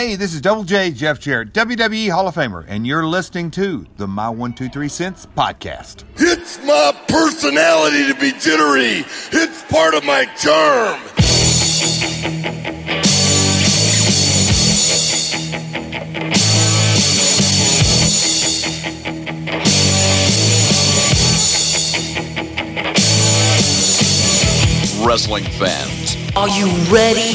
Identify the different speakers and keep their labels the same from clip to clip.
Speaker 1: Hey, this is Double J Jeff Jarrett, WWE Hall of Famer, and you're listening to the My One Two Three Cents podcast.
Speaker 2: It's my personality to be jittery. It's part of my charm.
Speaker 3: Wrestling fans,
Speaker 4: Are you ready?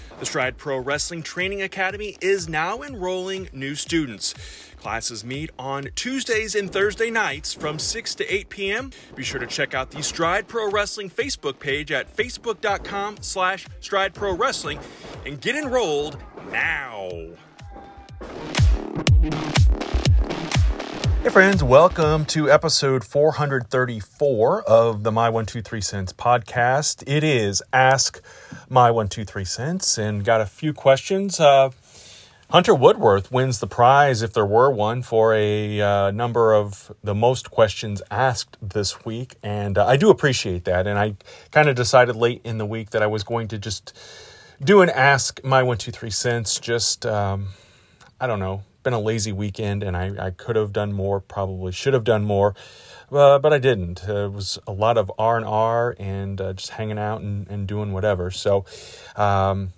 Speaker 5: The Stride Pro Wrestling Training Academy is now enrolling new students. Classes meet on Tuesdays and Thursday nights from 6 to 8 p.m. Be sure to check out the Stride Pro Wrestling Facebook page at facebook.com slash stride pro wrestling and get enrolled now.
Speaker 6: Hey friends, welcome to episode 434 of the My 123 Cents podcast. It is Ask My 123 Cents and got a few questions. Uh, Hunter Woodworth wins the prize, if there were one, for a uh, number of the most questions asked this week. And uh, I do appreciate that. And I kind of decided late in the week that I was going to just do an Ask My 123 Cents, just, um, I don't know, been a lazy weekend and I, I could have done more, probably should have done more, uh, but I didn't. Uh, it was a lot of R and uh, just hanging out and, and doing whatever. So, um,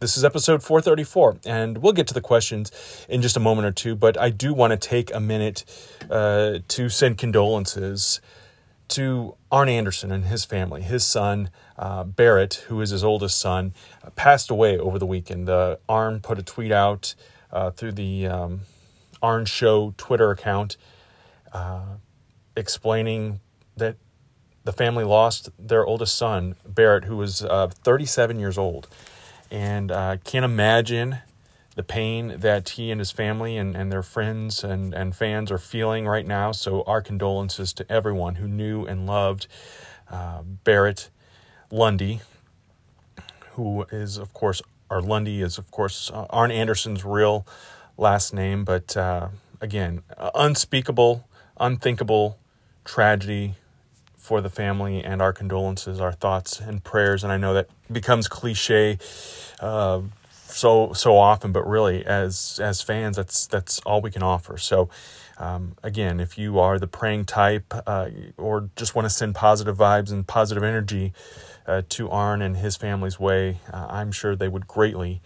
Speaker 6: this is episode 434, and we'll get to the questions in just a moment or two. But I do want to take a minute uh, to send condolences to Arn Anderson and his family. His son, uh, Barrett, who is his oldest son, passed away over the weekend. Uh, Arn put a tweet out uh, through the um, Arn Show Twitter account uh, explaining that the family lost their oldest son, Barrett, who was uh, 37 years old. And uh, can't imagine the pain that he and his family and, and their friends and, and fans are feeling right now. So, our condolences to everyone who knew and loved uh, Barrett Lunde, who is, of course, or Lunde is, of course, uh, Arn Anderson's real last name. But uh, again, unspeakable, unthinkable tragedy for the family and our condolences, our thoughts and prayers. And I know that becomes cliche uh, so so often, but really, as as fans, that's that's all we can offer. So. Um, again, if you are the praying type uh, or just want to send positive vibes and positive energy uh, to Arn and his family's way, uh, I'm sure they would greatly,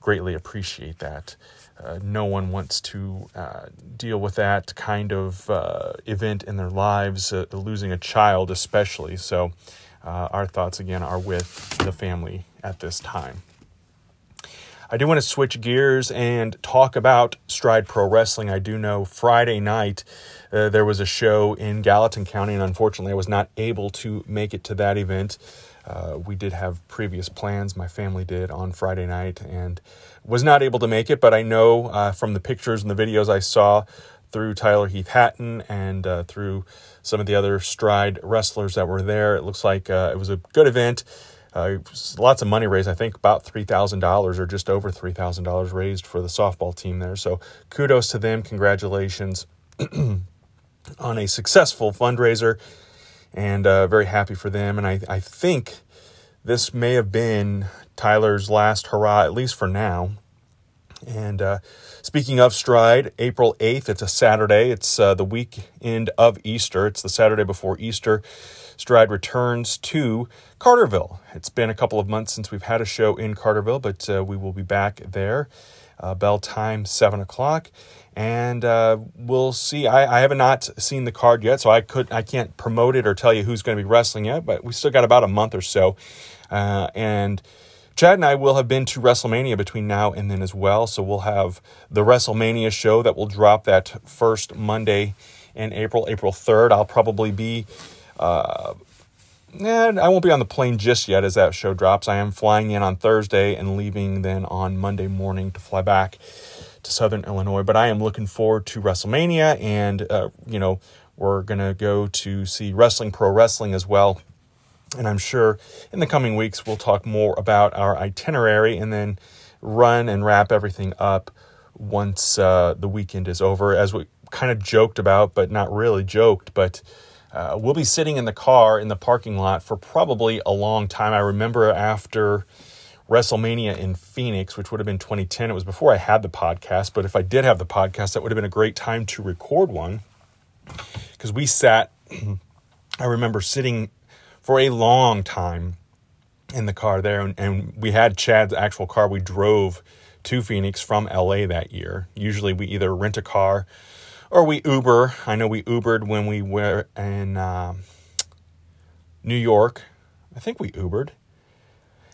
Speaker 6: greatly appreciate that. Uh, no one wants to uh, deal with that kind of uh, event in their lives, uh, losing a child especially. So, our thoughts again are with the family at this time. I do want to switch gears and talk about Stride Pro Wrestling. I do know Friday night uh, there was a show in Gallatin County, and unfortunately, I was not able to make it to that event. Uh, we did have previous plans, my family did, on Friday night, and was not able to make it. But I know uh, from the pictures and the videos I saw through Tyler Heath Hatton and uh, through some of the other Stride wrestlers that were there, it looks like uh, it was a good event. Uh, lots of money raised. I think about three thousand dollars, or just over three thousand dollars raised for the softball team there. So kudos to them. Congratulations on a successful fundraiser, and uh, very happy for them. And I, I think this may have been Tyler's last hurrah, at least for now. And uh, speaking of Stride, April 8th, it's a Saturday. It's uh, the weekend of Easter. It's the Saturday before Easter. Stride returns to Carterville. It's been a couple of months since we've had a show in Carterville, but uh, we will be back there. Uh, bell time, 7 o'clock. And uh, we'll see. I, I have not seen the card yet, so I could I can't promote it or tell you who's going to be wrestling yet, but we still got about a month or so. Uh, and Chad and I will have been to WrestleMania between now and then as well. So we'll have the WrestleMania show that will drop that first Monday in April, April 3rd. I'll probably be uh, eh, I won't be on the plane just yet as that show drops. I am flying in on Thursday and leaving then on Monday morning to fly back to Southern Illinois. But I am looking forward to WrestleMania, and uh, you know we're gonna go to see Wrestling Pro Wrestling as well. And I'm sure in the coming weeks we'll talk more about our itinerary and then run and wrap everything up once uh, the weekend is over, as we kind of joked about, but not really joked. But uh, we'll be sitting in the car in the parking lot for probably a long time. I remember after WrestleMania in Phoenix, which would have been 2010. It was before I had the podcast, but if I did have the podcast, that would have been a great time to record one because we sat, I remember sitting for a long time in the car there, and, and we had Chad's actual car. We drove to Phoenix from LA that year. Usually we either rent a car or we Uber. I know we Ubered when we were in uh, New York. I think we Ubered.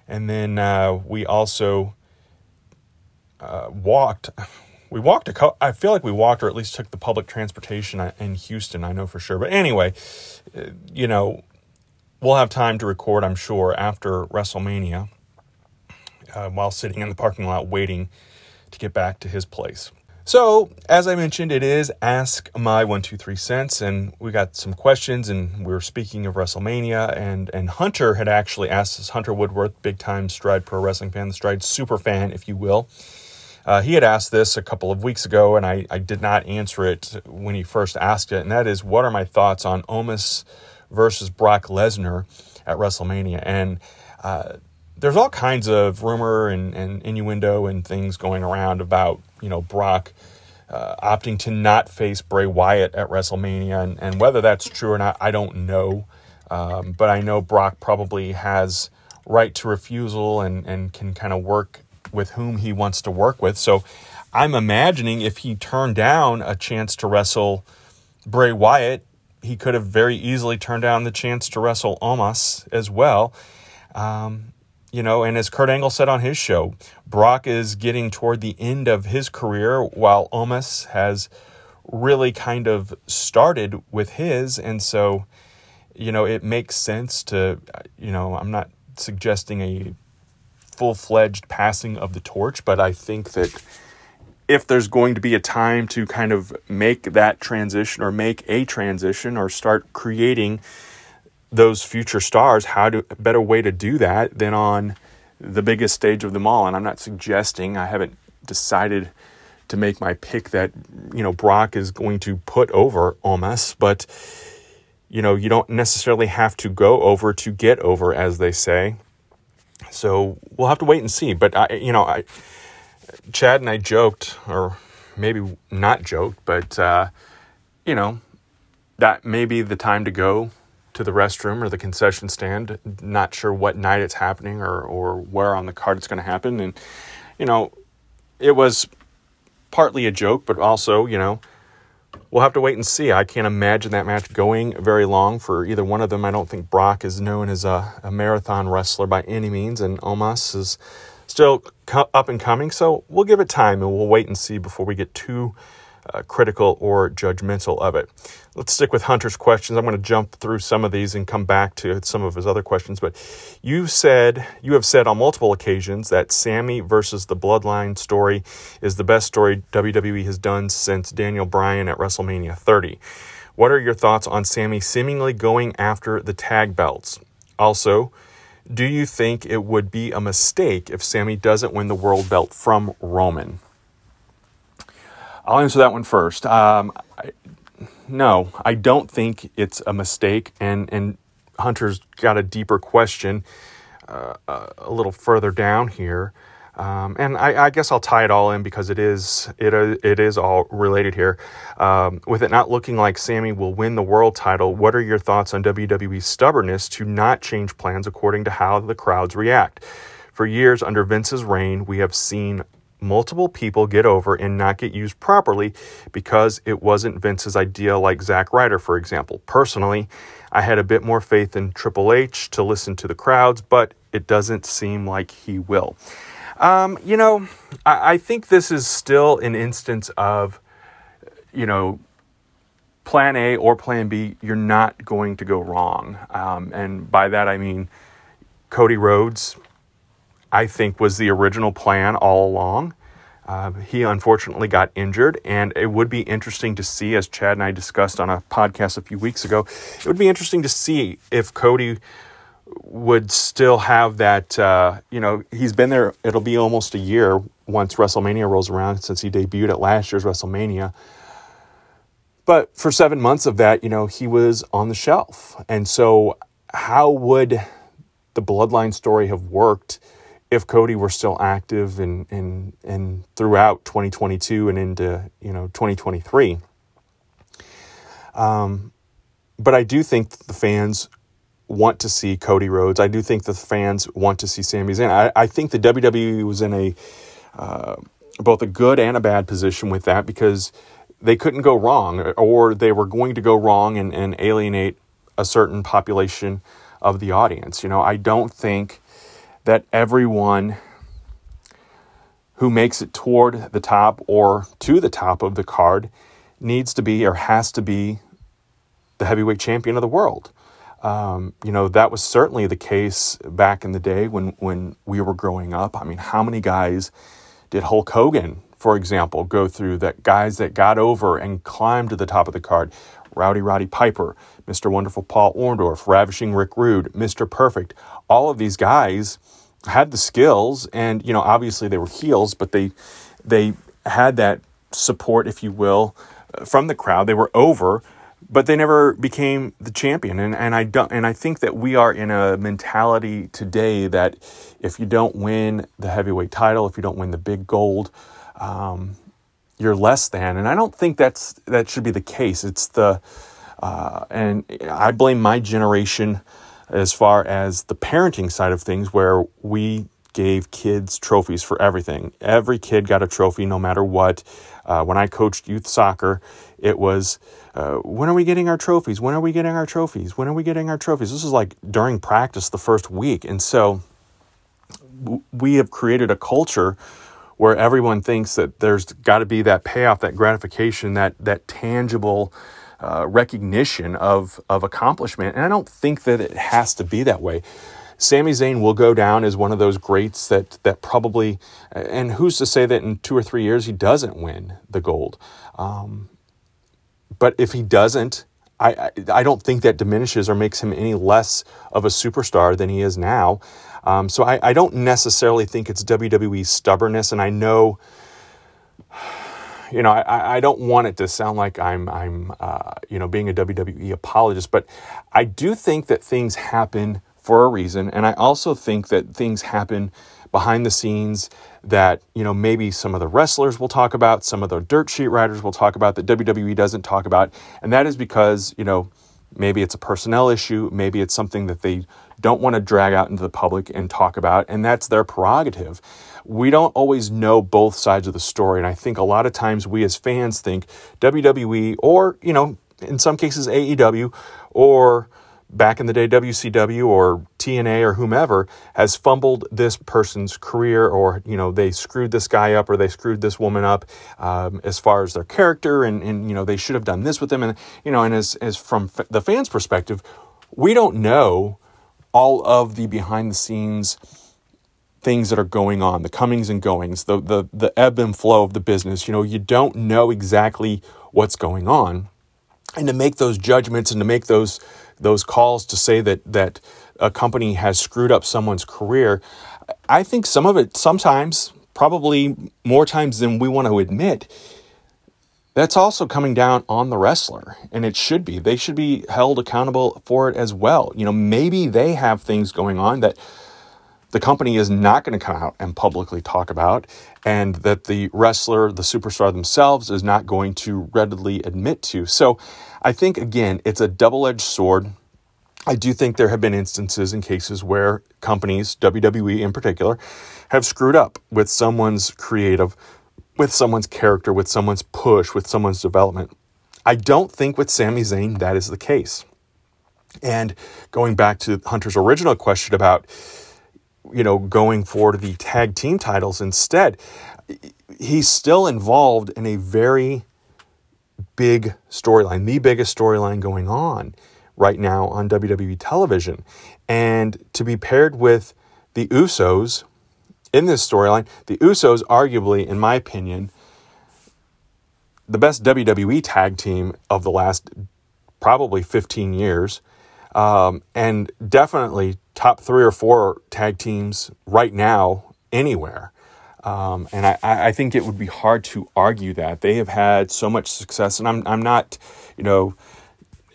Speaker 6: And then uh, we also uh, walked. We walked a I feel like we walked or at least took the public transportation uh, in Houston, I know for sure. But anyway, uh, you know, we'll have time to record, I'm sure, after WrestleMania uh, while sitting in the parking lot waiting to get back to his place. So, as I mentioned, it is Ask My 123 Cents, and we got some questions, and we were speaking of WrestleMania, and, and Hunter had actually asked us, Hunter Woodworth, big time Stride Pro Wrestling fan, the Stride super fan, if you will. Uh, he had asked this a couple of weeks ago, and I, I did not answer it when he first asked it, and that is, what are my thoughts on Omos versus Brock Lesnar at WrestleMania? And uh, there's all kinds of rumor and, and innuendo and things going around about you know Brock uh, opting to not face Bray Wyatt at WrestleMania, and, and whether that's true or not, I don't know. Um, but I know Brock probably has right to refusal and and can kind of work with whom he wants to work with. So I'm imagining if he turned down a chance to wrestle Bray Wyatt, he could have very easily turned down the chance to wrestle Omos as well. Um, you know, and as Kurt Angle said on his show, Brock is getting toward the end of his career while Omos has really kind of started with his. And so, you know, it makes sense to, you know, I'm not suggesting a full fledged passing of the torch, but I think that if there's going to be a time to kind of make that transition or make a transition or start creating those future stars, how to better way to do that than on the biggest stage of them all. And I'm not suggesting I haven't decided to make my pick that you know Brock is going to put over Omos, but you know you don't necessarily have to go over to get over, as they say. So we'll have to wait and see. But I, you know, I, Chad and I joked, or maybe not joked, but uh, you know, that may be the time to go to the restroom or the concession stand. Not sure what night it's happening or, or where on the card it's going to happen. And, you know, it was partly a joke, but also, you know, we'll have to wait and see. I can't imagine that match going very long for either one of them. I don't think Brock is known as a, a marathon wrestler by any means, and Omos is still up and coming. So we'll give it time and we'll wait and see before we get too uh, critical or judgmental of it. Let's stick with Hunter's questions. I'm going to jump through some of these and come back to some of his other questions. But you said, you have said on multiple occasions that Sami versus the Bloodline story is the best story WWE has done since Daniel Bryan at WrestleMania 30. What are your thoughts on Sami seemingly going after the tag belts? Also, do you think it would be a mistake if Sami doesn't win the world belt from Roman? I'll answer that one first. Um, no, I don't think it's a mistake. And and Hunter's got a deeper question uh, a little further down here. Um, and I, I, guess I'll tie it all in because it is it uh, it is all related here. Um, with it not looking like Sammy will win the world title, what are your thoughts on WWE's stubbornness to not change plans according to how the crowds react? For years under Vince's reign, we have seen multiple people get over and not get used properly because it wasn't Vince's idea, like Zack Ryder, for example. Personally, I had a bit more faith in Triple H to listen to the crowds, but it doesn't seem like he will. Um, you know, I, I think this is still an instance of, you know, plan A or plan B, you're not going to go wrong. Um, and by that, I mean Cody Rhodes, I think, was the original plan all along. Uh, he unfortunately got injured, and it would be interesting to see, as Chad and I discussed on a podcast a few weeks ago, it would be interesting to see if Cody would still have that. Uh, you know, he's been there, it'll be almost a year once WrestleMania rolls around since he debuted at last year's WrestleMania. But for seven months of that, you know, he was on the shelf. And so, how would the bloodline story have worked if Cody were still active and and and throughout 2022 and into you know 2023. Um, but I do think the fans want to see Cody Rhodes. I do think the fans want to see Sami Zayn. I, I think the WWE was in a uh, both a good and a bad position with that because they couldn't go wrong, or they were going to go wrong and, and alienate a certain population of the audience. You know, I don't think that everyone who makes it toward the top or to the top of the card needs to be or has to be the heavyweight champion of the world. Um, you know, that was certainly the case back in the day when, when we were growing up. I mean, how many guys did Hulk Hogan, for example, go through that guys that got over and climbed to the top of the card? Rowdy Roddy Piper, Mr. Wonderful Paul Orndorff, Ravishing Rick Rude, Mr. Perfect. All of these guys had the skills, and you know, obviously they were heels, but they they had that support, if you will, from the crowd. They were over, but they never became the champion. And and I don't and I think that we are in a mentality today that if you don't win the heavyweight title, if you don't win the big gold, um, you're less than. And I don't think that's that should be the case. It's the uh, and I blame my generation as far as the parenting side of things, where we gave kids trophies for everything. Every kid got a trophy, no matter what. Uh, when I coached youth soccer, it was uh, when are we getting our trophies? When are we getting our trophies? When are we getting our trophies? This is like during practice the first week. And so we have created a culture where everyone thinks that there's got to be that payoff, that gratification, that, that tangible uh, recognition of of accomplishment. And I don't think that it has to be that way. Sami Zayn will go down as one of those greats that that probably, and who's to say that in two or three years he doesn't win the gold? Um, but if he doesn't, I, I, I don't think that diminishes or makes him any less of a superstar than he is now. Um, so I, I don't necessarily think it's WWE stubbornness, and I know you know, I, I don't want it to sound like I'm, I'm, uh, you know, being a WWE apologist, but I do think that things happen for a reason, and I also think that things happen behind the scenes that you know maybe some of the wrestlers will talk about, some of the dirt sheet writers will talk about that WWE doesn't talk about, and that is because you know maybe it's a personnel issue, maybe it's something that they don't want to drag out into the public and talk about, and that's their prerogative we don't always know both sides of the story. And I think a lot of times we as fans think WWE or, you know, in some cases AEW or back in the day WCW or TNA or whomever has fumbled this person's career or you know they screwed this guy up or they screwed this woman up um, as far as their character and, and you know they should have done this with them and you know and as, as from f- the fans perspective we don't know all of the behind the scenes things that are going on, the comings and goings, the, the, the ebb and flow of the business. You know, you don't know exactly what's going on. And to make those judgments and to make those those calls to say that that a company has screwed up someone's career, I think some of it sometimes, probably more times than we want to admit, that's also coming down on the wrestler and it should be they should be held accountable for it as well you know maybe they have things going on that the company is not going to come out and publicly talk about, and that the wrestler, the superstar themselves, is not going to readily admit to. So I think, again, it's a double edged sword. I do think there have been instances and cases where companies, WWE in particular, have screwed up with someone's creative, with someone's character, with someone's push, with someone's development. I don't think with Sami Zayn that is the case. And going back to Hunter's original question about you know, going for the tag team titles instead. He's still involved in a very big storyline, the biggest storyline going on right now on WWE television. And to be paired with the Usos in this storyline, the Usos, arguably, in my opinion, the best WWE tag team of the last probably 15 years, um, and definitely top three or four tag teams right now anywhere. Um, and I, I think it would be hard to argue that they have had so much success. And I'm, I'm not, you know,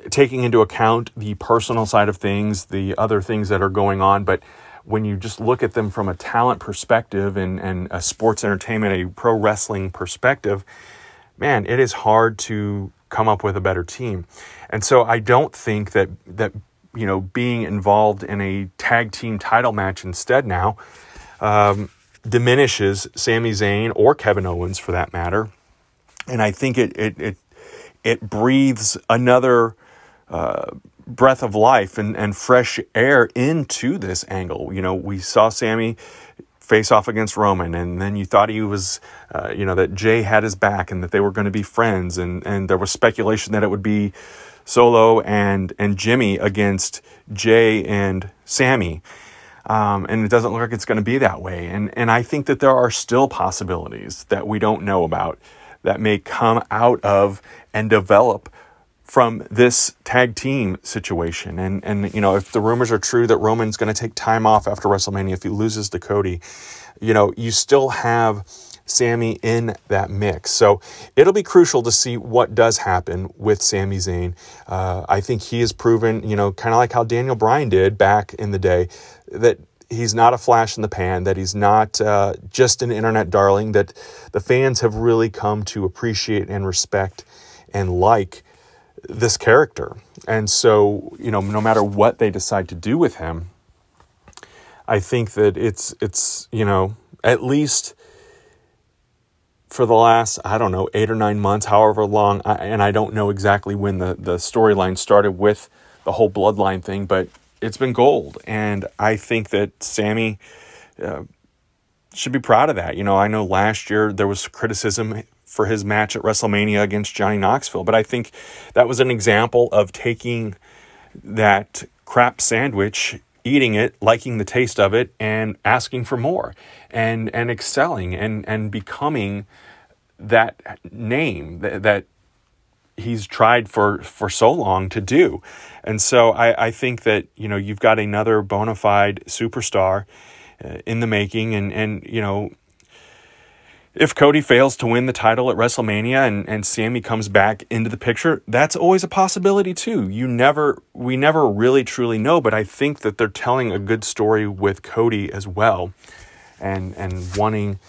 Speaker 6: taking into account the personal side of things, the other things that are going on, but when you just look at them from a talent perspective and, and a sports entertainment, a pro wrestling perspective, man, it is hard to come up with a better team. And so I don't think that that you know being involved in a tag team title match instead now um, diminishes Sami Zayn or Kevin Owens for that matter. And I think it it it, it breathes another uh, breath of life and, and fresh air into this angle. You know, we saw Sami face off against Roman, and then you thought he was, uh, you know, that Jey had his back and that they were going to be friends, and and there was speculation that it would be Solo and and Jimmy against Jey and Sami. Um, and it doesn't look like it's going to be that way. And and I think that there are still possibilities that we don't know about that may come out of and develop from this tag team situation. And and you know, if the rumors are true that Roman's going to take time off after WrestleMania if he loses to Cody, you know, you still have Sami in that mix. So it'll be crucial to see what does happen with Sami Zayn. Uh, I think he has proven, you know, kind of like how Daniel Bryan did back in the day, that he's not a flash in the pan, that he's not uh, just an internet darling, that the fans have really come to appreciate and respect and like this character. And so, you know, no matter what they decide to do with him, I think that it's it's, you know, at least for the last, I don't know, eight or nine months, however long, I, and I don't know exactly when the, the storyline started with the whole bloodline thing, but it's been gold. And I think that Sami uh, should be proud of that. You know, I know last year there was criticism for his match at WrestleMania against Johnny Knoxville. But I think that was an example of taking that crap sandwich, eating it, liking the taste of it, and asking for more and and excelling and and becoming that name that, he's tried for for so long to do. And so I, I think that, you know, you've got another bona fide superstar uh, in the making and and you know if Cody fails to win the title at WrestleMania and, and Sami comes back into the picture, that's always a possibility too. You never, we never really truly know, but I think that they're telling a good story with Cody as well, and and wanting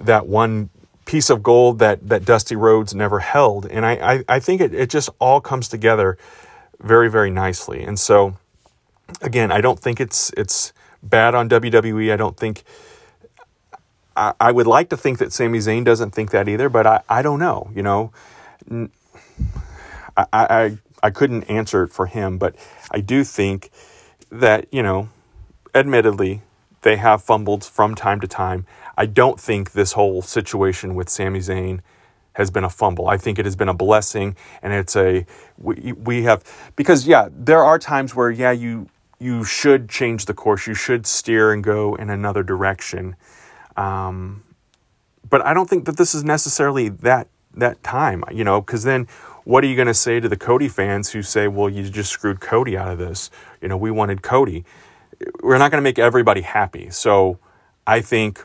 Speaker 6: that one piece of gold that that Dusty Rhodes never held, and I I, I think it, it just all comes together very very nicely, and so again, I don't think it's it's bad on WWE. I don't think I, I would like to think that Sami Zayn doesn't think that either, but I, I don't know. You know, I, I I couldn't answer it for him, but I do think that you know, admittedly, they have fumbled from time to time. I don't think this whole situation with Sami Zayn has been a fumble. I think it has been a blessing, and it's a we we have because yeah, there are times where yeah you you should change the course, you should steer and go in another direction. Um, but I don't think that this is necessarily that that time, you know, because then what are you going to say to the Cody fans who say, "Well, you just screwed Cody out of this"? You know, we wanted Cody. We're not going to make everybody happy. So I think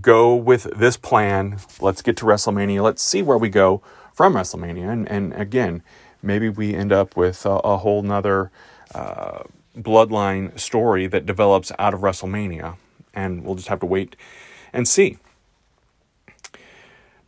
Speaker 6: go with this plan. Let's get to WrestleMania. Let's see where we go from WrestleMania. And, and again, maybe we end up with a, a whole nother uh, bloodline story that develops out of WrestleMania. And we'll just have to wait and see.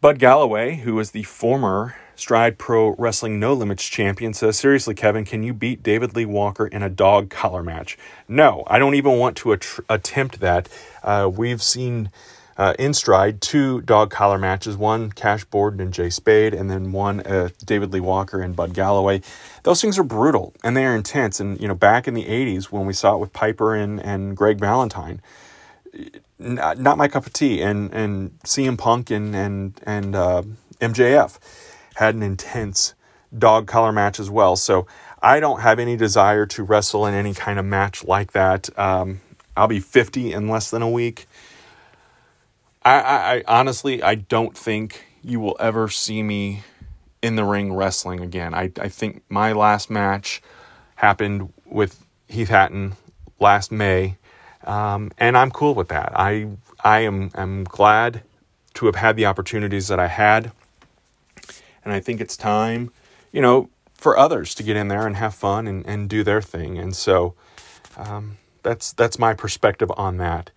Speaker 6: Bud Galloway, who is the former Stride Pro Wrestling No Limits champion, says, Seriously, Kevin, can you beat David Lee Walker in a dog collar match? No, I don't even want to att- attempt that. Uh, we've seen uh, in Stride two dog collar matches one Cash Borden and Jay Spade, and then one uh, David Lee Walker and Bud Galloway. Those things are brutal and they are intense. And, you know, back in the 80s when we saw it with Piper and, and Greg Valentine, not, my cup of tea. And and CM Punk and and and uh, MJF had an intense dog collar match as well. So I don't have any desire to wrestle in any kind of match like that. Um, I'll be 50 in less than a week. I, I, I honestly, I don't think you will ever see me in the ring wrestling again. I, I think my last match happened with Heath Hatton last May, um, and I'm cool with that. I I am am glad to have had the opportunities that I had, and I think it's time, you know, for others to get in there and have fun and, and do their thing. And so um, that's that's my perspective on that.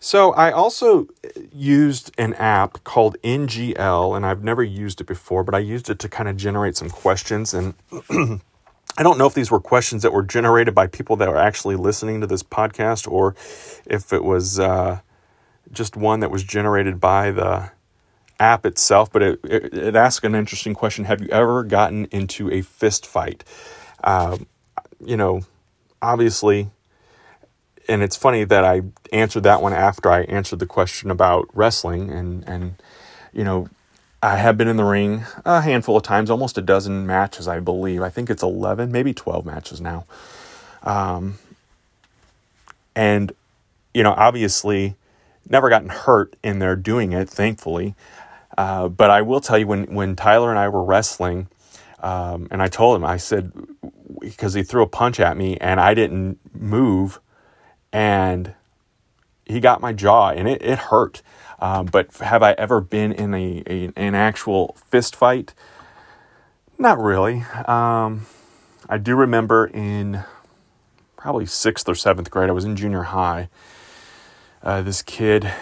Speaker 6: So I also used an app called NGL, and I've never used it before, but I used it to kind of generate some questions. And I don't know if these were questions that were generated by people that were actually listening to this podcast, or if it was uh, just one that was generated by the app itself. But it, it, it asked an interesting question: Have you ever gotten into a fist fight? Uh, you know, obviously and it's funny that I answered that one after I answered the question about wrestling and and you know I have been in the ring a handful of times, almost a dozen matches, I believe. I think it's 11, maybe 12 matches now. Um, and, you know, obviously never gotten hurt in there doing it, thankfully. Uh, but I will tell you, when, when Tyler and I were wrestling, um, and I told him, I said, because he threw a punch at me and I didn't move and he got my jaw and it, it hurt. Um, but have I ever been in a, a an actual fist fight? Not really. Um, I do remember in probably sixth or seventh grade, I was in junior high. Uh, this kid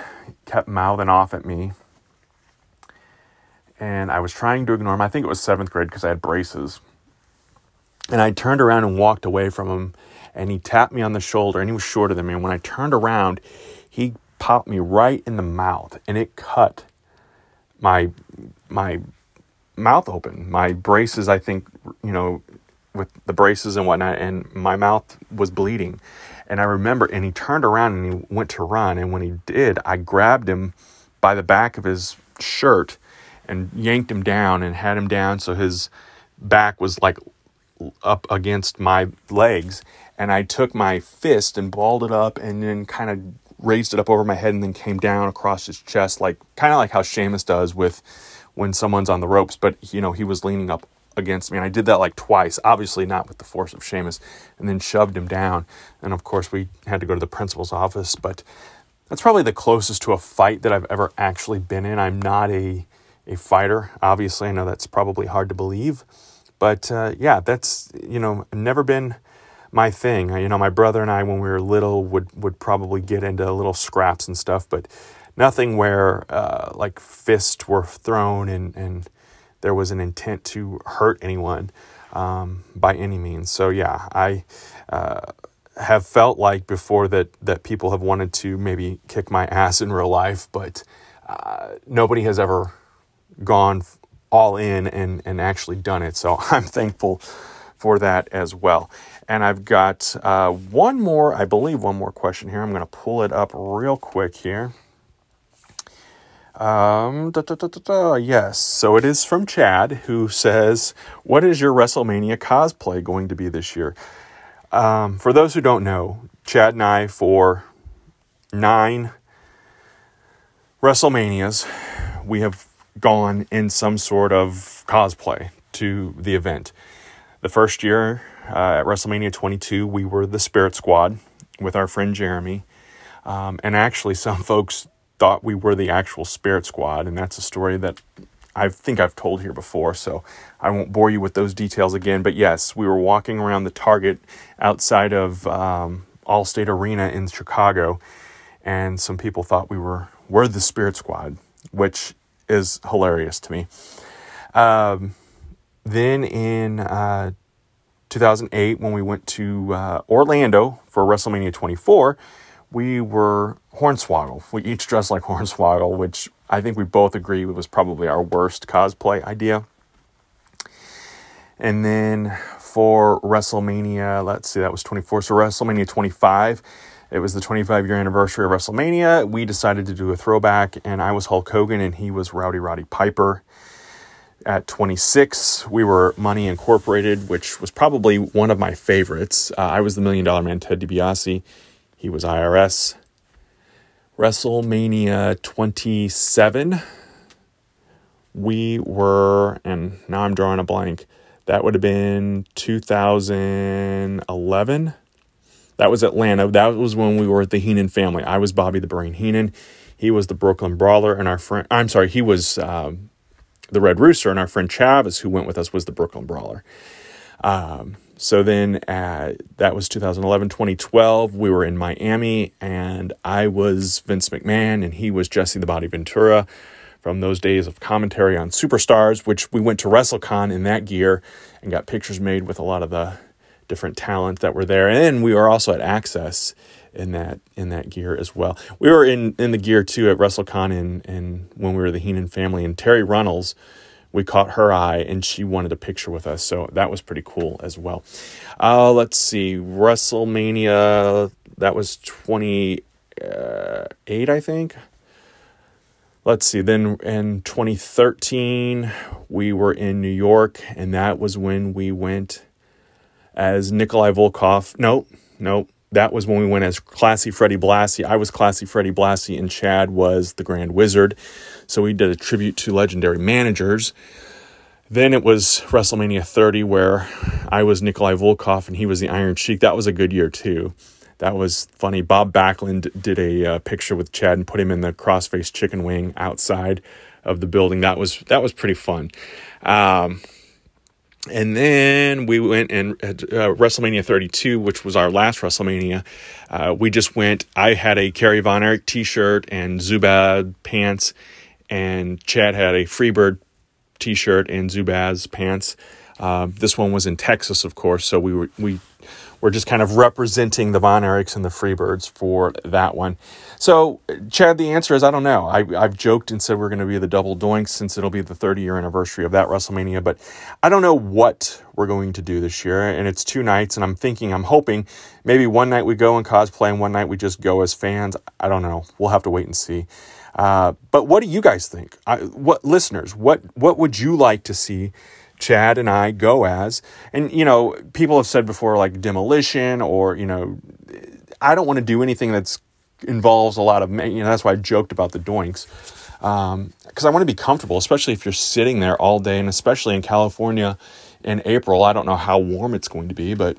Speaker 6: kept mouthing off at me, and I was trying to ignore him. I think it was seventh grade because I had braces. And I turned around and walked away from him and he tapped me on the shoulder and he was shorter than me. And when I turned around, he popped me right in the mouth and it cut my my mouth open. My braces, I think, you know, with the braces and whatnot, and my mouth was bleeding. And I remember, and he turned around and he went to run. And when he did, I grabbed him by the back of his shirt and yanked him down and had him down so his back was like up against my legs and I took my fist and balled it up and then kind of raised it up over my head and then came down across his chest, like kind of like how Sheamus does with when someone's on the ropes, but you know, he was leaning up against me. And I did that like twice, obviously not with the force of Sheamus, and then shoved him down. And of course, we had to go to the principal's office, but that's probably the closest to a fight that I've ever actually been in. I'm not a a fighter. Obviously, I know that's probably hard to believe, but uh, yeah, that's you know, never been my thing. You know, my brother and I, when we were little, would would probably get into little scraps and stuff, but nothing where uh, like fists were thrown and and there was an intent to hurt anyone um, by any means. So yeah, I. Uh, have felt like before that that people have wanted to maybe kick my ass in real life, but uh, nobody has ever gone all in and and actually done it. So I'm thankful for that as well. And I've got uh, one more, I believe, one more question here. I'm going to pull it up real quick here. Um, da, da, da, yes, so it is from Chad who says, What is your WrestleMania cosplay going to be this year? Um, for those who don't know, Chad and I, for nine WrestleManias, we have gone in some sort of cosplay to the event. The first year uh, at WrestleMania 22, we were the Spirit Squad with our friend Jeremy. Um, and actually, some folks thought we were the actual Spirit Squad, and that's a story that I think I've told here before, so I won't bore you with those details again. But yes, we were walking around the Target outside of um, Allstate Arena in Chicago, and some people thought we were were the Spirit Squad, which is hilarious to me. Um, then in uh, 2008, when we went to uh, Orlando for WrestleMania 24, we were Hornswoggle. We each dressed like Hornswoggle, which I think we both agree was probably our worst cosplay idea. And then for WrestleMania, let's see, that was 24. So WrestleMania 25, it was the 25 year anniversary of WrestleMania. We decided to do a throwback, and I was Hulk Hogan and he was Rowdy Roddy Piper. At 26, we were Money Incorporated, which was probably one of my favorites. Uh, I was the Million Dollar Man, Ted DiBiase. He was IRS. WrestleMania 27, we were, and now I'm drawing a blank, that would have been 2011. That was Atlanta. That was when we were at the Heenan family. I was Bobby the Brain Heenan. He was the Brooklyn Brawler, and our friend, I'm sorry, he was um, the Red Rooster, and our friend Chavez, who went with us, was the Brooklyn Brawler. Um, so then uh, that was 2011, 2012. We were in Miami, and I was Vince McMahon, and he was Jesse the Body Ventura from those days of commentary on Superstars, which we went to WrestleCon in that gear and got pictures made with a lot of the different talent that were there. And we were also at Axxess in that in that gear as well. We were in in the gear too at WrestleCon and in when we were the Heenan family and Terri Runnels we caught her eye and she wanted a picture with us. So that was pretty cool as well. Uh, let's see, WrestleMania, that was 28, I think. Let's see, then in 2013, we were in New York, and that was when we went as Nikolai Volkoff. No, no, that was when we went as Classy Freddie Blassie. I was Classy Freddie Blassie, and Chad was the Grand Wizard. So we did a tribute to legendary managers. Then it was WrestleMania 30, where I was Nikolai Volkoff and he was the Iron Sheik. That was a good year, too. That was funny. Bob Backlund did a uh, picture with Chad and put him in the crossface chicken wing outside of the building. That was that was pretty fun. Um, and then we went and uh, WrestleMania 32, which was our last WrestleMania. Uh, we just went. I had a Kerry Von Erich T-shirt and Zubaz pants, and Chad had a Freebird T-shirt and Zubaz pants. Uh, this one was in Texas, of course, so we were we were just kind of representing the Von Erichs and the Freebirds for that one. So, Chad, the answer is I don't know. I, have joked and said we're going to be the double doinks since it'll be the 30 year anniversary of that WrestleMania, but I don't know what we're going to do this year. And it's two nights, and I'm thinking, I'm hoping maybe one night we go and cosplay, and one night we just go as fans. I don't know. We'll have to wait and see. Uh, but what do you guys think? I, what listeners? What what would you like to see Chad and I go as? And you know, people have said before like demolition or you know, I don't want to do anything that's involves a lot of you know. That's why I joked about the doinks because um, I want to be comfortable, especially if you're sitting there all day, and especially in California in April. I don't know how warm it's going to be, but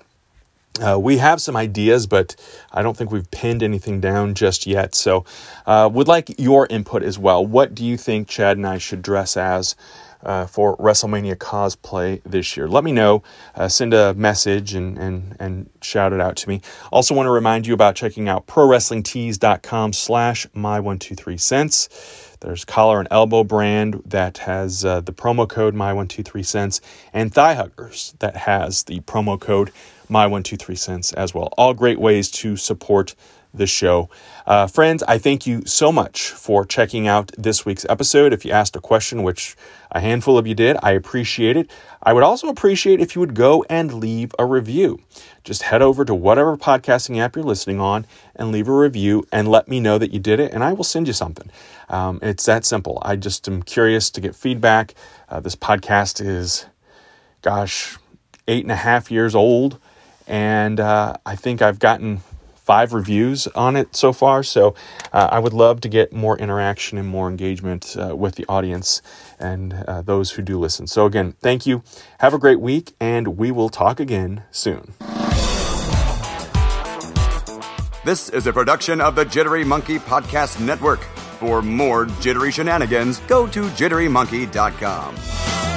Speaker 6: uh, we have some ideas, but I don't think we've pinned anything down just yet. So, uh, would like your input as well. What do you think Chad and I should dress as uh, for WrestleMania cosplay this year? Let me know. Uh, send a message and, and, and shout it out to me. Also, want to remind you about checking out ProWrestlingTees.com slash my123cents. There's Collar and Elbow brand that has uh, the promo code my123cents, and Thigh Huggers that has the promo code my one two three cents as well. All great ways to support the show. Uh, friends, I thank you so much for checking out this week's episode. If you asked a question, which a handful of you did, I appreciate it. I would also appreciate if you would go and leave a review. Just head over to whatever podcasting app you're listening on and leave a review and let me know that you did it, and I will send you something. Um, it's that simple. I just am curious to get feedback. Uh, this podcast is, gosh, eight and a half years old and uh, I think I've gotten five reviews on it so far. So uh, I would love to get more interaction and more engagement uh, with the audience and uh, those who do listen. So again, thank you. Have a great week, and we will talk again soon.
Speaker 3: This is a production of the Jittery Monkey Podcast Network. For more jittery shenanigans, go to jitterymonkey.com.